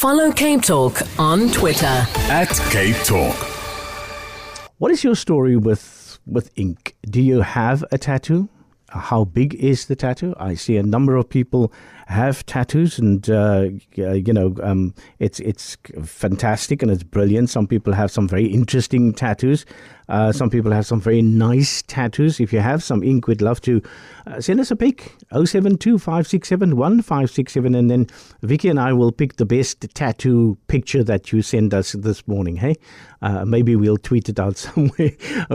Follow Cape Talk on Twitter. At Cape Talk. What is your story with with ink? Do you have a tattoo? How big is the tattoo? I see a number of people have tattoos, and uh, you know, um, it's it's fantastic and it's brilliant. Some people have some very interesting tattoos. Uh, some people have some very nice tattoos. If you have some ink, we'd love to uh, send us a pic 072 and then Vicky and I will pick the best tattoo picture that you send us this morning. Hey, uh, maybe we'll tweet it out somewhere.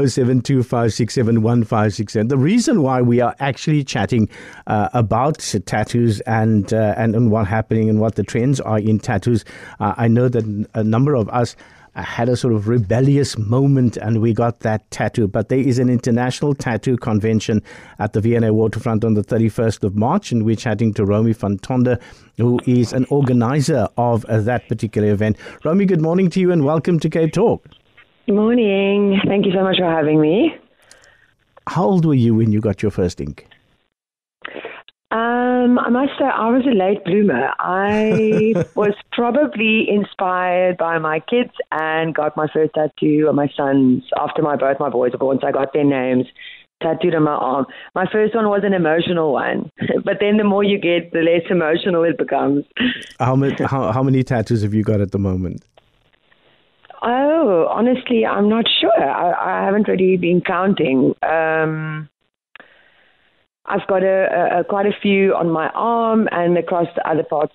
072 The reason why we are actually chatting uh, about tattoos and, uh, and and what happening and what the trends are in tattoos, uh, I know that a number of us I had a sort of rebellious moment and we got that tattoo. But there is an international tattoo convention at the V&A waterfront on the 31st of March, and we're chatting to Romy van Tonder, who is an organizer of uh, that particular event. Romy, good morning to you and welcome to Cape Talk. Good morning. Thank you so much for having me. How old were you when you got your first ink? Um, I must say, I was a late bloomer. I was probably inspired by my kids and got my first tattoo on my sons after my both my boys were born. So I got their names tattooed on my arm. My first one was an emotional one, but then the more you get, the less emotional it becomes. How many how, how many tattoos have you got at the moment? Oh, honestly, I'm not sure. I, I haven't really been counting. Um, I've got a, a, quite a few on my arm and across the other parts.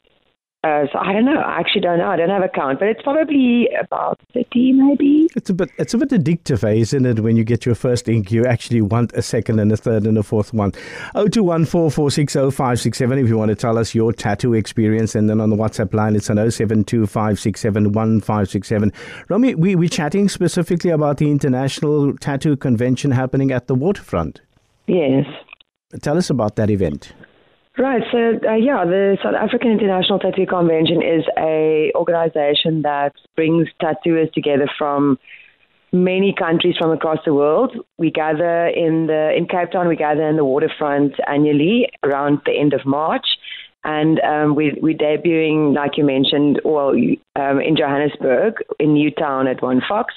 Uh, so I don't know. I actually don't know. I don't have a count, but it's probably about thirty, maybe. It's a bit. It's a bit addictive, eh, isn't it? When you get your first ink, you actually want a second and a third and a fourth one. Oh two one four four six oh five six seven. If you want to tell us your tattoo experience, and then on the WhatsApp line, it's an oh seven two five six seven one five six seven. Romy, we we're chatting specifically about the international tattoo convention happening at the waterfront. Yes. Tell us about that event. Right. So, uh, yeah, the South African International Tattoo Convention is a organization that brings tattooers together from many countries from across the world. We gather in the in Cape Town. We gather in the waterfront annually around the end of March, and um, we, we're debuting, like you mentioned, well, um, in Johannesburg, in Newtown at One Fox.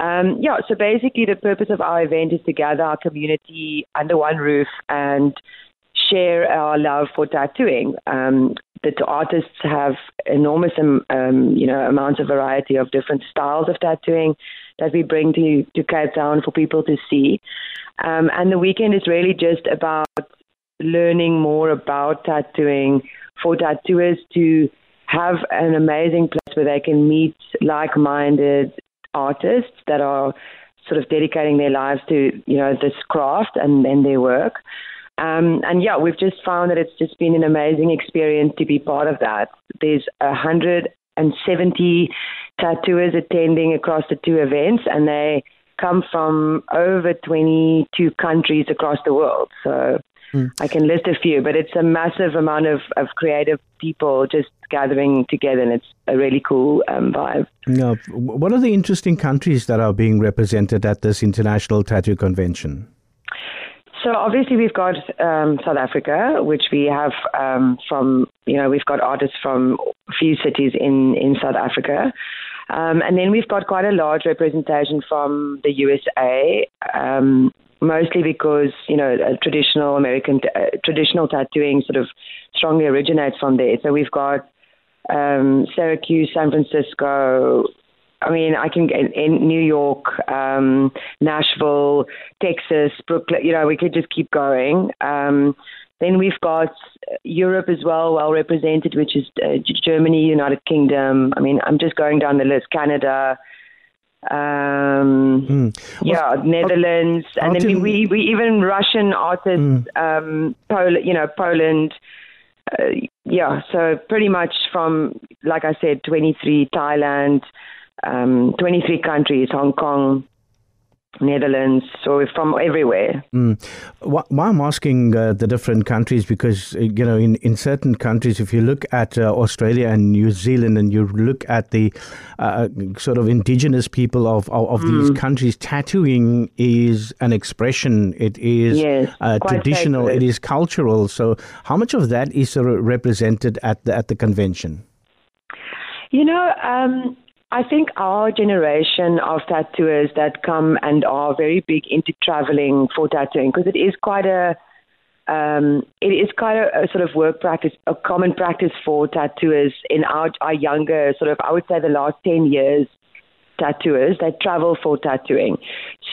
Um, yeah, so basically, the purpose of our event is to gather our community under one roof and share our love for tattooing. Um, the artists have enormous, um, um, you know, amounts of variety of different styles of tattooing that we bring to, to Cape Town for people to see. Um, and the weekend is really just about learning more about tattooing for tattooers to have an amazing place where they can meet like-minded artists that are sort of dedicating their lives to you know this craft and, and their work. Um, and yeah, we've just found that it's just been an amazing experience to be part of that. There's hundred and seventy tattooers attending across the two events, and they come from over 22 countries across the world. So Mm. I can list a few, but it's a massive amount of, of creative people just gathering together, and it's a really cool um, vibe. Now, what are the interesting countries that are being represented at this international tattoo convention? So obviously we've got um, South Africa, which we have um, from you know we've got artists from a few cities in in South Africa, um, and then we've got quite a large representation from the USA. Mostly because you know traditional American uh, traditional tattooing sort of strongly originates from there. So we've got um, Syracuse, San Francisco. I mean, I can get in New York, um, Nashville, Texas, Brooklyn. You know, we could just keep going. Um, then we've got Europe as well, well represented, which is uh, Germany, United Kingdom. I mean, I'm just going down the list. Canada, um, mm. yeah, Netherlands, and then we, we even Russian artists, mm. um, Poland, you know, Poland. Uh, yeah, so pretty much from, like I said, 23 Thailand, um, 23 countries, Hong Kong, Netherlands, so from everywhere. Mm. Why, I'm asking uh, the different countries because uh, you know in, in certain countries, if you look at uh, Australia and New Zealand, and you look at the uh, sort of indigenous people of of, of mm. these countries, tattooing is an expression. It is yes, uh, traditional. Sacred. It is cultural. So, how much of that is sort of represented at the at the convention? You know, um, I think our generation of tattooers that come and are very big into traveling for tattooing because it is quite a um, it is quite a, a, sort of work practice, a common practice for tattooers in our, our younger sort of, I would say the last 10 years, tattooers, they travel for tattooing.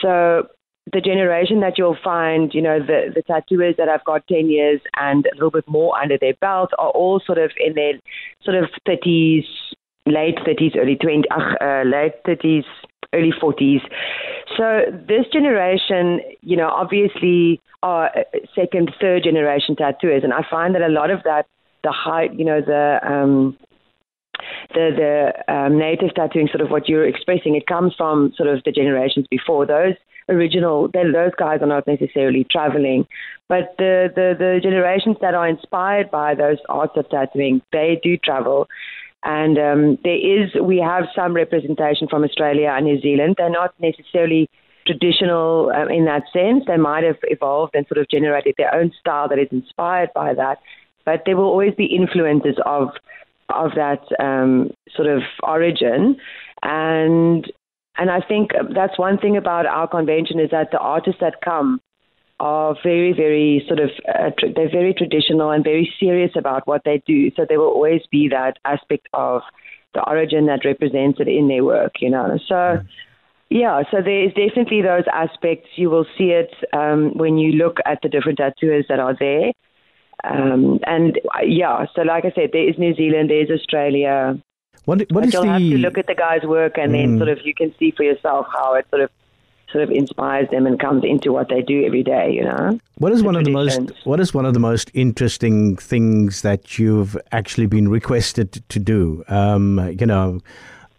So the generation that you'll find, you know, the, the tattooers that have got 10 years and a little bit more under their belt are all sort of in their sort of 30s, late 30s, early 20s, uh, late 30s, early 40s. So this generation, you know, obviously are second, third generation tattooers. And I find that a lot of that, the high, you know, the, um, the the um, native tattooing, sort of what you're expressing, it comes from sort of the generations before. Those original, those guys are not necessarily traveling, but the, the the generations that are inspired by those arts of tattooing, they do travel. And um, there is, we have some representation from Australia and New Zealand. They're not necessarily traditional um, in that sense. They might have evolved and sort of generated their own style that is inspired by that. But there will always be influences of of that um, sort of origin. And and I think that's one thing about our convention is that the artists that come are very, very sort of, uh, tr- they're very traditional and very serious about what they do. So there will always be that aspect of the origin that represents it in their work, you know. So, yeah, so there is definitely those aspects. You will see it um, when you look at the different tattooers that are there. Um, and uh, yeah, so like I said, there is New Zealand, there is Australia. What, what is you'll the... have to look at the guy's work and mm. then sort of you can see for yourself how it sort of sort of inspires them and comes into what they do every day. You know. What is one of the most What is one of the most interesting things that you've actually been requested to do? Um, you know.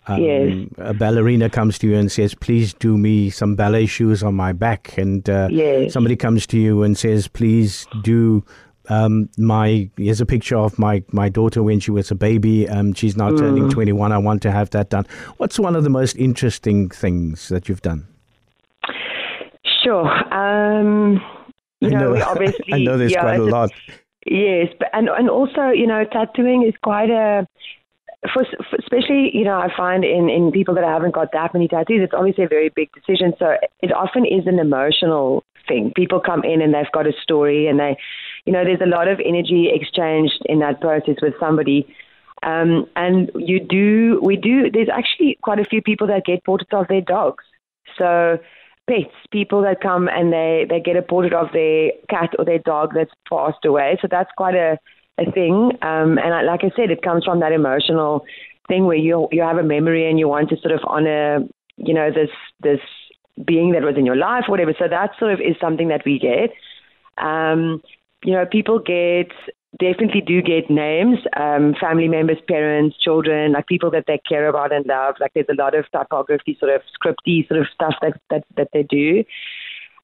Um, yes. A ballerina comes to you and says, "Please do me some ballet shoes on my back," and uh, yes. somebody comes to you and says, "Please do um, my here's a picture of my my daughter when she was a baby. Um, she's now mm. turning 21. I want to have that done. What's one of the most interesting things that you've done? Sure. Um, you know, know, obviously, I know there's yeah, quite a lot. Yes, but and and also, you know, tattooing is quite a for, for, especially, you know, I find in, in people that haven't got that many tattoos, it's obviously a very big decision. So it often is an emotional thing. People come in and they've got a story and they, you know, there's a lot of energy exchanged in that process with somebody. Um, and you do, we do, there's actually quite a few people that get portraits of their dogs. So pets, people that come and they, they get a portrait of their cat or their dog that's passed away. So that's quite a, a thing. Um, and I, like I said, it comes from that emotional thing where you you have a memory and you want to sort of honor, you know, this this being that was in your life, whatever. So that sort of is something that we get. Um, you know, people get definitely do get names, um, family members, parents, children, like people that they care about and love. Like there's a lot of typography, sort of scripty sort of stuff that that, that they do.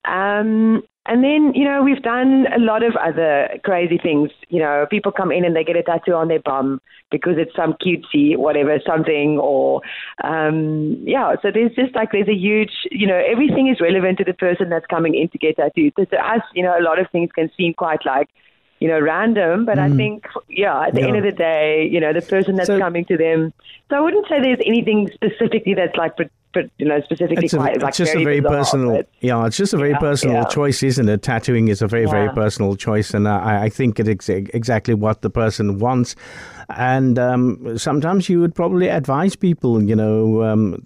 Um, and then, you know, we've done a lot of other crazy things. You know, people come in and they get a tattoo on their bum because it's some cutesy, whatever, something, or, um, yeah, so there's just like, there's a huge, you know, everything is relevant to the person that's coming in to get tattooed. So to us, you know, a lot of things can seem quite like, you know, random, but mm. I think, yeah, at the yeah. end of the day, you know, the person that's so, coming to them. So I wouldn't say there's anything specifically that's like but you know specifically it's a, quite it's like just very a very bizarre, personal but, yeah it's just a very yeah, personal yeah. choice isn't it tattooing is a very very personal choice and I, I think it's exactly what the person wants and um, sometimes you would probably advise people, you know, um,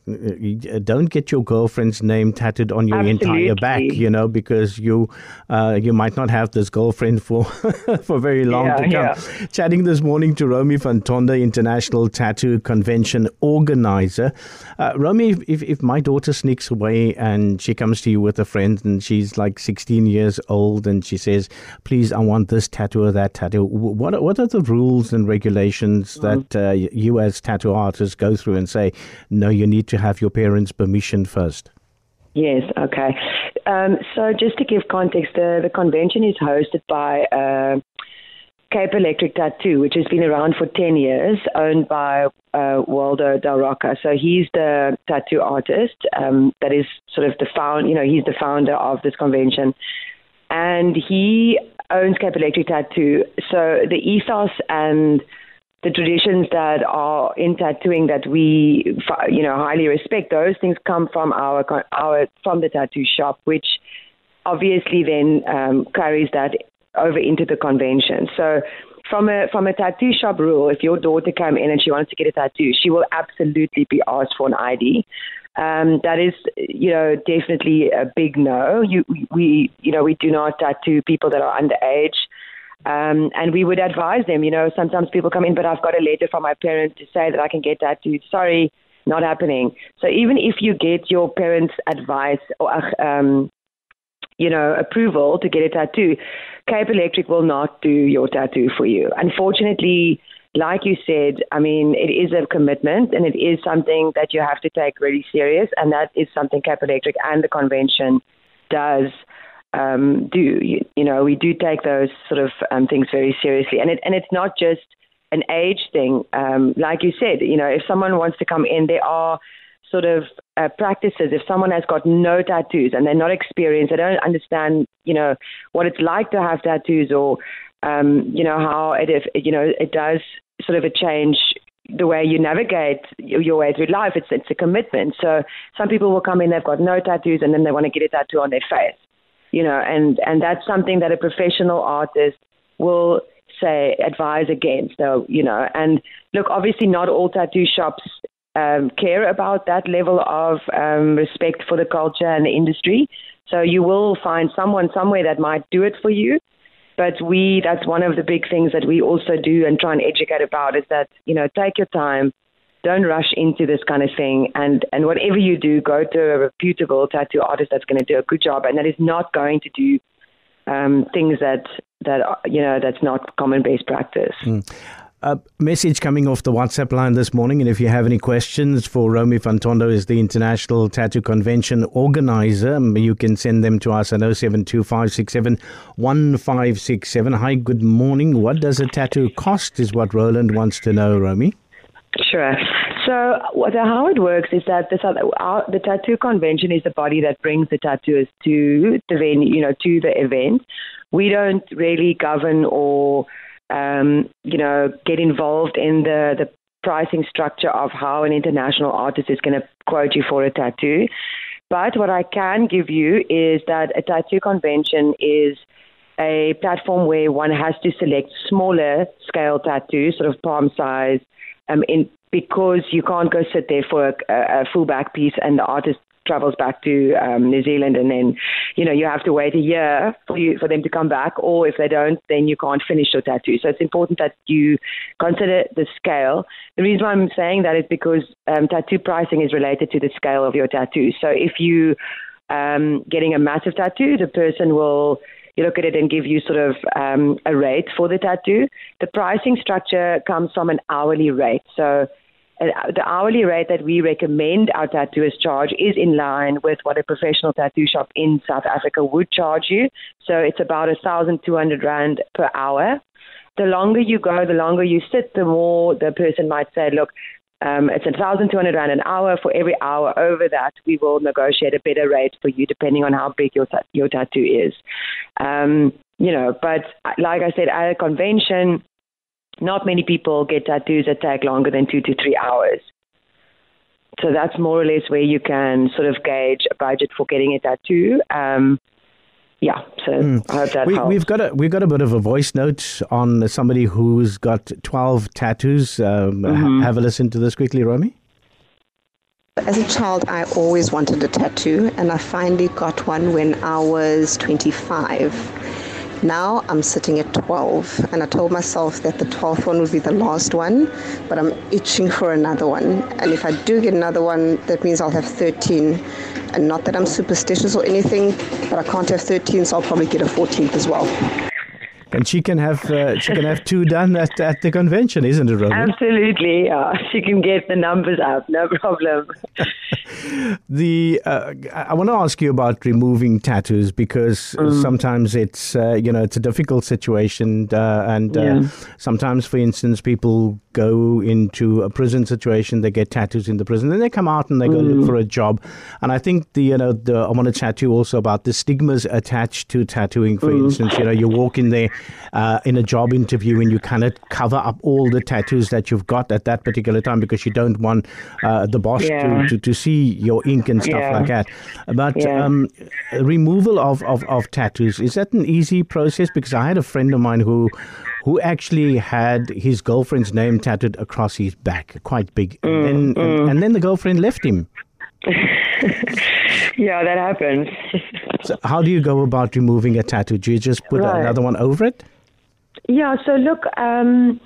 don't get your girlfriend's name tattooed on your Absolutely. entire back, you know, because you uh, you might not have this girlfriend for for very long yeah, to come. Yeah. Chatting this morning to Romy van Tonder, International Tattoo Convention organizer. Uh, Romy, if, if my daughter sneaks away and she comes to you with a friend and she's like 16 years old and she says, please, I want this tattoo or that tattoo, what, what are the rules and regulations? Mm. that uh, you as tattoo artists go through and say, no, you need to have your parents' permission first? Yes, okay. Um, so just to give context, the, the convention is hosted by uh, Cape Electric Tattoo, which has been around for 10 years, owned by uh, Waldo Del Rocca. So he's the tattoo artist um, that is sort of the found, you know, he's the founder of this convention. And he owns Cape Electric Tattoo. So the ethos and the traditions that are in tattooing that we, you know, highly respect, those things come from our our from the tattoo shop, which obviously then um, carries that over into the convention. So from a from a tattoo shop rule, if your daughter came in and she wants to get a tattoo, she will absolutely be asked for an ID. Um, that is, you know, definitely a big no. You, we, you know, we do not tattoo people that are underage. Um, and we would advise them, you know, sometimes people come in, but I've got a letter from my parents to say that I can get that tattooed. Sorry, not happening. So even if you get your parents' advice or, um, you know, approval to get a tattoo, Cape Electric will not do your tattoo for you. Unfortunately, like you said, I mean, it is a commitment and it is something that you have to take really serious. And that is something Cape Electric and the convention does um, do. You, you, know, we do take those sort of um, things very seriously. And, it, and it's not just an age thing. Um, like you said, you know, if someone wants to come in, there are sort of uh, practices. If someone has got no tattoos and they're not experienced, they don't understand, you know, what it's like to have tattoos or, um, you know, how it, if, you know, it does sort of a change the way you navigate your way through life. It's it's a commitment. So some people will come in, they've got no tattoos, and then they want to get a tattoo on their face, you know, and and that's something that a professional artist will say advise against. So you know, and look, obviously not all tattoo shops. Um, care about that level of um, respect for the culture and the industry. So you will find someone somewhere that might do it for you, but we, that's one of the big things that we also do and try and educate about is that, you know, take your time, don't rush into this kind of thing. And, and whatever you do, go to a reputable tattoo artist that's going to do a good job and that is not going to do um, things that, that, you know, that's not common based practice. Mm. A message coming off the WhatsApp line this morning, and if you have any questions for Romy van Tonder, is the International Tattoo Convention organizer, um, you can send them to us at 0725671567. Hi, good morning. What does a tattoo cost? Is what Roland wants to know, Romy. Sure. So, how it works is that the, our, the tattoo convention is the body that brings the tattooers to the venue, you know, to the event. We don't really govern or um, you know, get involved in the, the pricing structure of how an international artist is going to quote you for a tattoo. But what I can give you is that a tattoo convention is a platform where one has to select smaller scale tattoos, sort of palm size, um, in, because you can't go sit there for a, a full back piece and the artist travels back to um, New Zealand, and then you know you have to wait a year for you for them to come back, or if they don't, then you can't finish your tattoo. So it's important that you consider the scale. The reason why I'm saying that is because um, tattoo pricing is related to the scale of your tattoo. So if you um, getting a massive tattoo, the person will you look at it and give you sort of um, a rate for the tattoo. The pricing structure comes from an hourly rate. So the hourly rate that we recommend our tattooers charge is in line with what a professional tattoo shop in South Africa would charge you. So it's about a thousand two hundred rand per hour. The longer you go, the longer you sit, the more the person might say, "Look, um, it's a thousand two hundred rand an hour. For every hour over that, we will negotiate a better rate for you, depending on how big your your tattoo is." Um, you know, but like I said, at a convention, not many people get tattoos that take longer than two to three hours. So that's more or less where you can sort of gauge a budget for getting a tattoo. Um, yeah, so mm. I hope that we, helps. We've got a we've got a bit of a voice note on somebody who's got twelve tattoos. Um, mm-hmm. Have a listen to this quickly, Romy. As a child, I always wanted a tattoo, and I finally got one when I was 25. Now I'm sitting at 12, and I told myself that the 12th one would be the last one, but I'm itching for another one. And if I do get another one, that means I'll have 13. And not that I'm superstitious or anything, but I can't have 13, so I'll probably get a 14th as well and she can have uh, she can have two done at, at the convention, isn't it, Romy? Absolutely, yeah. She can get the numbers up, no problem. the uh, I want to ask you about removing tattoos because mm. sometimes it's uh, you know it's a difficult situation, uh, and uh, yeah. sometimes, for instance, people go into a prison situation, they get tattoos in the prison, then they come out and they go mm. look for a job. And I think the you know the, I want to chat to you also about the stigmas attached to tattooing. For mm. instance, you know you walk in there uh, in a job interview and you cannot cover up all the tattoos that you've got at that particular time because you don't want uh, the boss Yeah. to, to, to see your ink and stuff Yeah. like that. But Yeah. um, removal of, of, of tattoos, is that an easy process? Because I had a friend of mine who who actually had his girlfriend's name tattooed across his back, quite big. Mm, and, then, and, and then the girlfriend left him. Yeah, that happens. So how do you go about removing a tattoo? Do you just put Right. another one over it? Yeah, so look, um,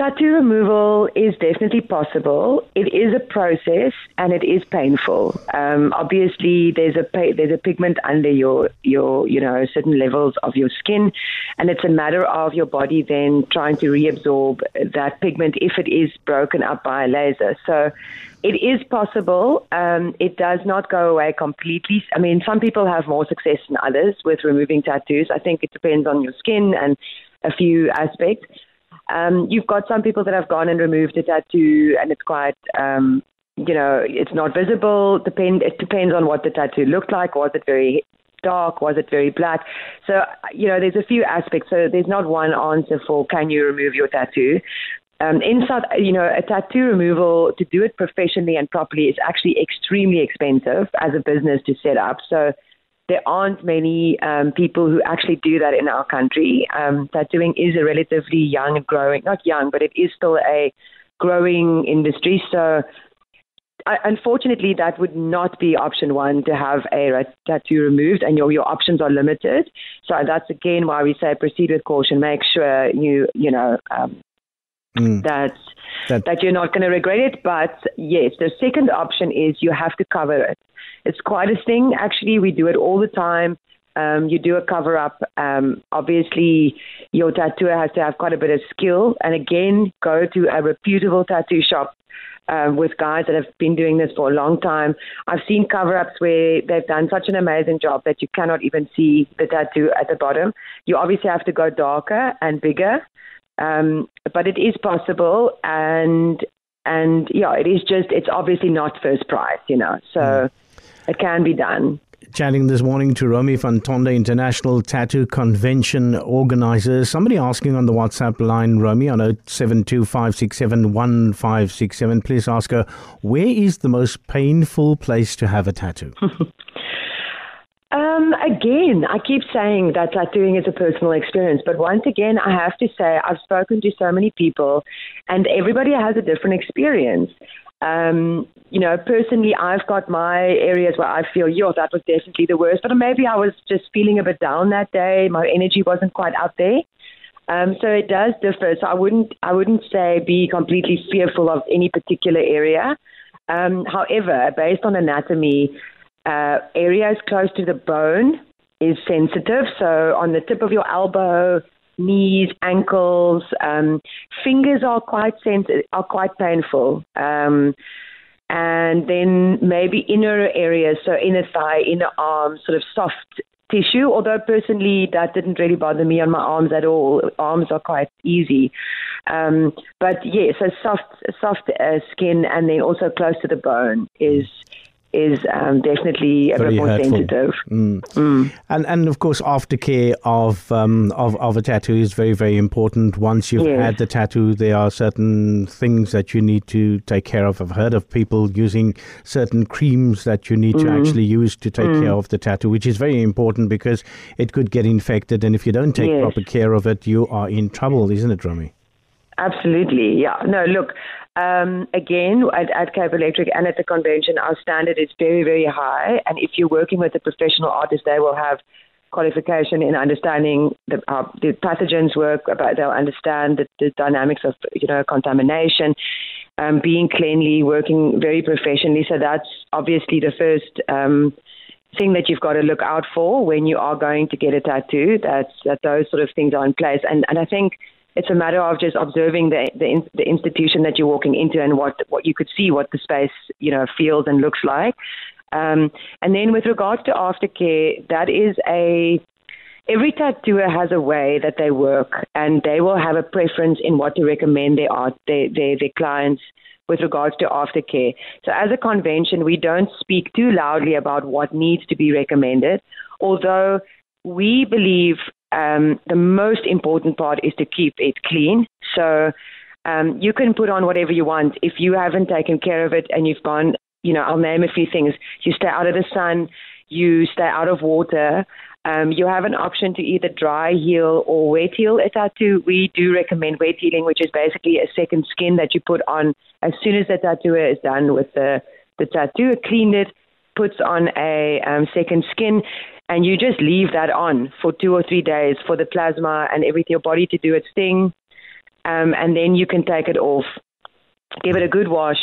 tattoo removal is definitely possible. It is a process and it is painful. Um, obviously, there's a pa- there's a pigment under your your you know certain levels of your skin, and it's a matter of your body then trying to reabsorb that pigment if it is broken up by a laser. So. It is possible. Um, it does not go away completely. I mean, some people have more success than others with removing tattoos. I think it depends on your skin and a few aspects. Um, you've got some people that have gone and removed a tattoo, and it's quite, um, you know, it's not visible. Depend. It depends on what the tattoo looked like. Was it very dark? Was it very black? So, you know, there's a few aspects. So there's not one answer for can you remove your tattoo. Um, in South, you know, a tattoo removal to do it professionally and properly is actually extremely expensive as a business to set up. So there aren't many um, people who actually do that in our country. Um, tattooing is a relatively young and growing, not young, but it is still a growing industry. So, I, unfortunately, that would not be option one to have a ra- tattoo removed, and your your options are limited. So that's again why we say proceed with caution. Make sure you you know um, Mm. that That- that you're not going to regret it. But yes, the second option is you have to cover it. It's quite a thing. Actually, we do it all the time. Um, you do a cover up. Um, obviously, your tattooer has to have quite a bit of skill. And again, go to a reputable tattoo shop um, with guys that have been doing this for a long time. I've seen cover ups where they've done such an amazing job that you cannot even see the tattoo at the bottom. You obviously have to go darker and bigger. Um, but it is possible, and and yeah, it is just it's obviously not first prize, you know. So it can be done. Chatting this morning to Romy van Tonder, International Tattoo Convention organizer. Somebody asking on the WhatsApp line, Romy, on 0725671567. Please ask her, where is the most painful place to have a tattoo? Um, again, I keep saying that tattooing is a personal experience, but once again, I have to say I've spoken to so many people, and everybody has a different experience. Um, you know, personally, I've got my areas where I feel, yo, that was definitely the worst. But maybe I was just feeling a bit down that day. My energy wasn't quite out there. Um, so it does differ. So I wouldn't, I wouldn't say be completely fearful of any particular area. Um, however, based on anatomy, uh, areas close to the bone is sensitive. So on the tip of your elbow, knees, ankles, um, fingers are quite sensitive, are quite painful. Um, and then maybe inner areas, so inner thigh, inner arm, sort of soft tissue. Although personally, that didn't really bother me on my arms at all. Arms are quite easy. Um, but yeah, so soft, soft uh, skin, and then also close to the bone is is um, definitely a Very bit more hurtful. sensitive. And and of course, aftercare of um, of of a tattoo is very very important. Once you've Yes. had the tattoo, there are certain things that you need to take care of. I've heard of people using certain creams that you need to actually use to take care of the tattoo, which is very important because it could get infected, and if you don't take Yes. proper care of it, you are in trouble, isn't it, Romy? Absolutely, yeah. No, look, um, again, at, at Cape Electric and at the convention, our standard is very, very high. And if you're working with a professional artist, they will have qualification in understanding the, how the pathogens work. About they'll understand the, the dynamics of you know contamination, um, being cleanly, working very professionally. So that's obviously the first. Um, thing that you've got to look out for when you are going to get a tattoo that's that those sort of things are in place and and I think it's a matter of just observing the the, the institution that you're walking into and what what you could see what the space you know feels and looks like um, and then with regards to aftercare that is a every tattooer has a way that they work and they will have a preference in what to recommend their art their, their, their clients with regards to aftercare. So as a convention, we don't speak too loudly about what needs to be recommended, although we believe um, the most important part is to keep it clean. So um, you can put on whatever you want. If you haven't taken care of it and you've gone, you know, I'll name a few things. You stay out of the sun, you stay out of water. Um, you have an option to either dry heal or wet heal a tattoo. We do recommend wet healing, which is basically a second skin that you put on as soon as the tattooer is done with the, the tattoo, cleaned it, puts on a um, second skin, and you just leave that on for two or three days for the plasma and everything, your body to do its thing. Um, and then you can take it off. Give it a good wash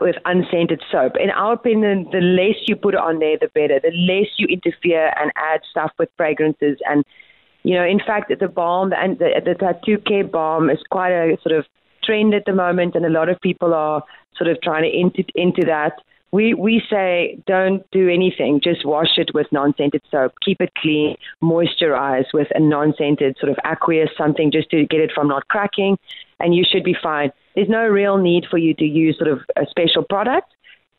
with unscented soap. In our opinion, the less you put on there, the better. The less you interfere and add stuff with fragrances. And, you know, in fact, the balm and the, the tattoo care balm is quite a sort of trend at the moment, and a lot of people are sort of trying to into, into that we we say don't do anything. Just wash it with non-scented soap. Keep it clean. Moisturize with a non-scented sort of aqueous something just to get it from not cracking, and you should be fine. There's no real need for you to use sort of a special product.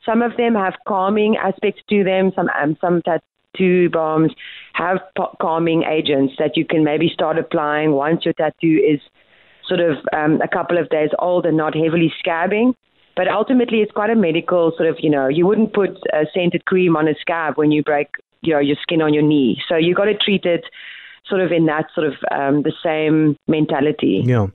Some of them have calming aspects to them. Some um, some tattoo balms have calming agents that you can maybe start applying once your tattoo is sort of um, a couple of days old and not heavily scabbing. But ultimately, it's quite a medical sort of, you know, you wouldn't put a scented cream on a scab when you break, you know, your skin on your knee. So you got to treat it sort of in that sort of um, the same mentality. Yeah.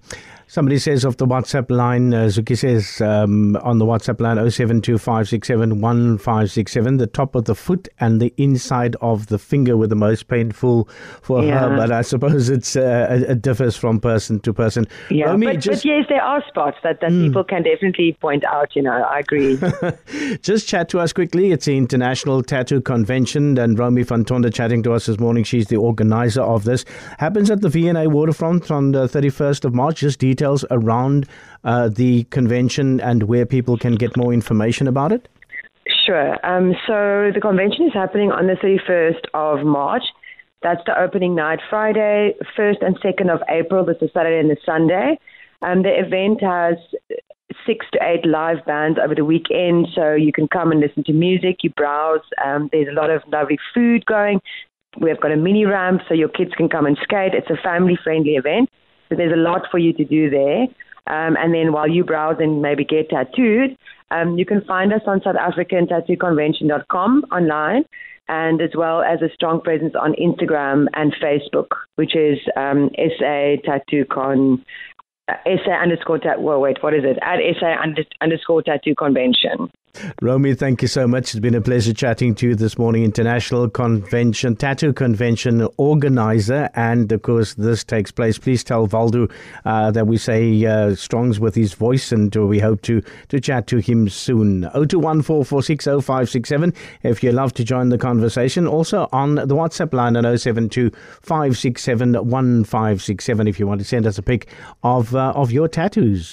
Somebody says off the WhatsApp line, uh, Zuki says um, on the WhatsApp line 0725671567, the top of the foot and the inside of the finger were the most painful for Yeah. her. But I suppose it's uh, it differs from person to person. Yeah, Romy, but, just, but yes, there are spots that, that people can definitely point out. You know, I agree. just chat to us quickly. It's the International Tattoo Convention, and Romy van Tonder chatting to us this morning. She's the organizer of this. Happens at the V&A Waterfront on the 31st of March. Just details around uh, the convention and where people can get more information about it. Sure. Um, so the convention is happening on the 31st of March. That's the opening night, Friday, 1st and 2nd of April. That's the Saturday and the Sunday. Um, the event has six to eight live bands over the weekend, so you can come and listen to music, you browse. Um, there's a lot of lovely food going. We've got a mini ramp so your kids can come and skate. It's a family friendly event. So there's a lot for you to do there. Um, and then while you browse and maybe get tattooed, um, you can find us on South African Tattooconvention.com online, and as well as a strong presence on Instagram and Facebook, which is um, SA Tattoo Con. Uh, SA underscore tat. Well, wait, what is it? At SA under, underscore Tattoo Convention. Romy, thank you so much. It's been a pleasure chatting to you this morning. International Convention, Tattoo Convention organizer. And of course, this takes place. Please tell Waldo uh, that we say uh, Strong's with his voice and we hope to, to chat to him soon. 0214460567 if you'd love to join the conversation. Also on the WhatsApp line at 072 567 if you want to send us a pic of, uh, of your tattoos.